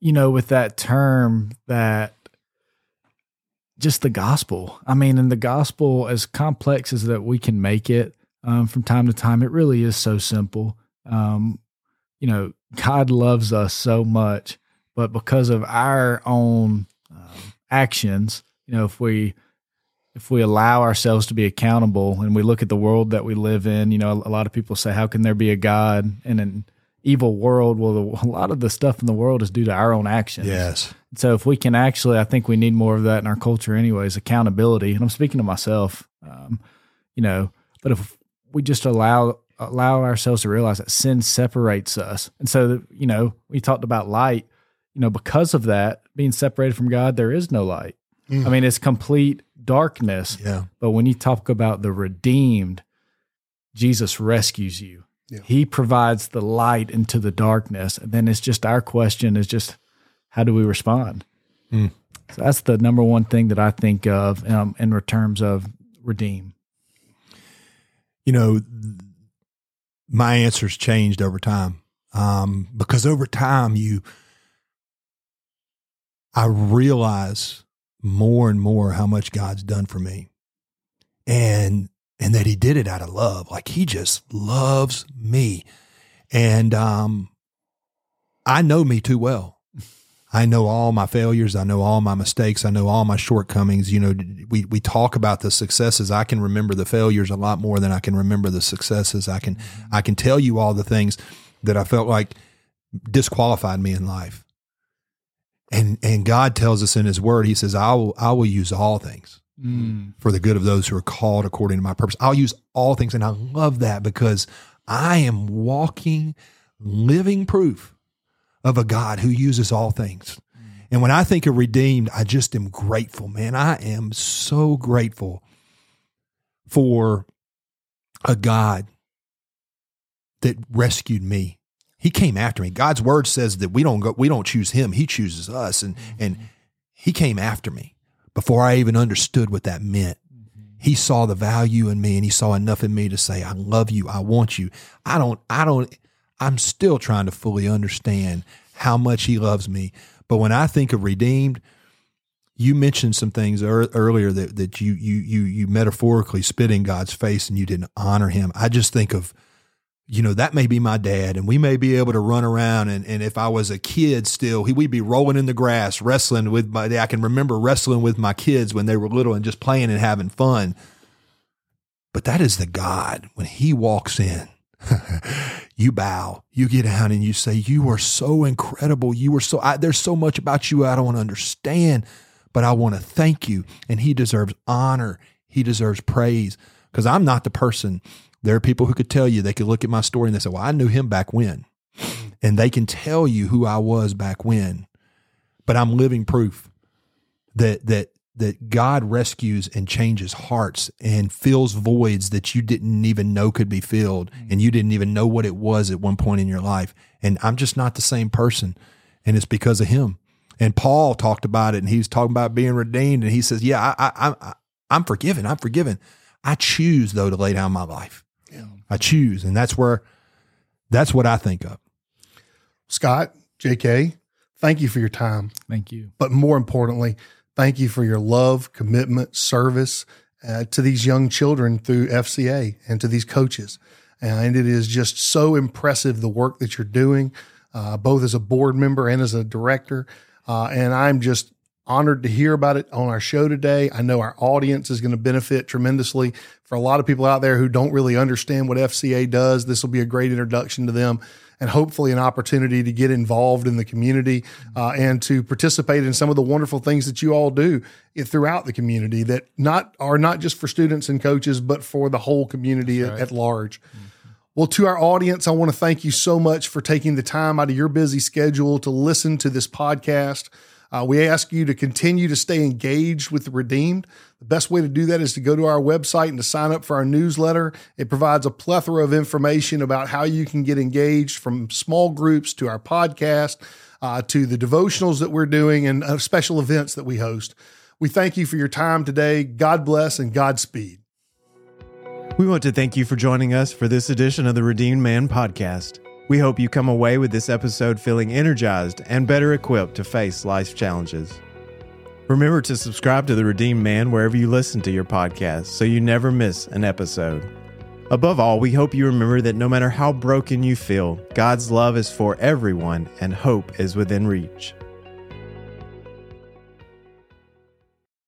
you know, with that term, that just the gospel. I mean, and the gospel, as complex as that we can make it um, from time to time, it really is so simple. Um, you know, God loves us so much, but because of our own um, actions, you know, if we if we allow ourselves to be accountable and we look at the world that we live in, you know, a lot of people say, "How can there be a God in an evil world?" Well, the, a lot of the stuff in the world is due to our own actions. Yes. So if we can actually, I think we need more of that in our culture, anyways. Accountability, and I'm speaking to myself. Um, you know, but if we just allow allow ourselves to realize that sin separates us, and so you know, we talked about light. You know, because of that being separated from God, there is no light. I mean, it's complete darkness. Yeah. But when you talk about the redeemed, Jesus rescues you. Yeah. He provides the light into the darkness. And then it's just our question is just how do we respond? Hmm. So that's the number one thing that I think of um, in terms of redeem. you know, my answers changed over time um, because over time you, I realize more and more how much God's done for me, and and that He did it out of love. Like He just loves me, and um, I know me too well. I know all my failures. I know all my mistakes. I know all my shortcomings. You know, we, we talk about the successes. I can remember the failures a lot more than I can remember the successes. I can, mm-hmm. I can tell you all the things that I felt like disqualified me in life. And, and God tells us in his word, he says, I will, I will use all things mm. for the good of those who are called according to my purpose. I'll use all things. And I love that because I am walking, living proof of a God who uses all things. And when I think of redeemed, I just am grateful, man. I am so grateful for a God that rescued me. He came after me. God's word says that we don't go, we don't choose him. He chooses us. And, mm-hmm. and he came after me before I even understood what that meant. Mm-hmm. He saw the value in me and he saw enough in me to say, I love you. I want you. I don't, I don't, I'm still trying to fully understand how much he loves me. But when I think of redeemed, you mentioned some things er- earlier that, that you, you, you, you metaphorically spit in God's face and you didn't honor him. I just think of, you know, that may be my dad and we may be able to run around. And, and if I was a kid still, he, we'd be rolling in the grass, wrestling with my, I can remember wrestling with my kids when they were little and just playing and having fun. But that is the God when he walks in you bow, you get down and you say, You are so incredible. You are so, I, there's so much about you I don't understand, but I want to thank you. And he deserves honor, he deserves praise because I'm not the person. There are people who could tell you, they could look at my story and they say, Well, I knew him back when. And they can tell you who I was back when. But I'm living proof that, that, that God rescues and changes hearts and fills voids that you didn't even know could be filled mm. and you didn't even know what it was at one point in your life. And I'm just not the same person. And it's because of him. And Paul talked about it and he's talking about being redeemed. And he says, Yeah, I, I, I, I'm forgiven. I'm forgiven. I choose though to lay down my life. Yeah. I choose. And that's where, that's what I think of. Scott, JK, thank you for your time. Thank you. But more importantly, thank you for your love, commitment, service uh, to these young children through FCA and to these coaches. And it is just so impressive the work that you're doing, uh, both as a board member and as a director. Uh, and I'm just honored to hear about it on our show today. I know our audience is going to benefit tremendously. For a lot of people out there who don't really understand what FCA does, this will be a great introduction to them and hopefully an opportunity to get involved in the community uh, and to participate in some of the wonderful things that you all do throughout the community that not are not just for students and coaches, but for the whole community right. at, at, large. Mm-hmm. Well, to our audience, I want to thank you so much for taking the time out of your busy schedule to listen to this podcast. Uh, we ask you to continue to stay engaged with the Redeemed. The best way to do that is to go to our website and to sign up for our newsletter. It provides a plethora of information about how you can get engaged from small groups to our podcast, uh, to the devotionals that we're doing, and uh, special events that we host. We thank you for your time today. God bless and Godspeed. We want to thank you for joining us for this edition of the Redeemed Man podcast. We hope you come away with this episode feeling energized and better equipped to face life's challenges. Remember to subscribe to The Redeemed Man wherever you listen to your podcast so you never miss an episode. Above all, we hope you remember that no matter how broken you feel, God's love is for everyone and hope is within reach.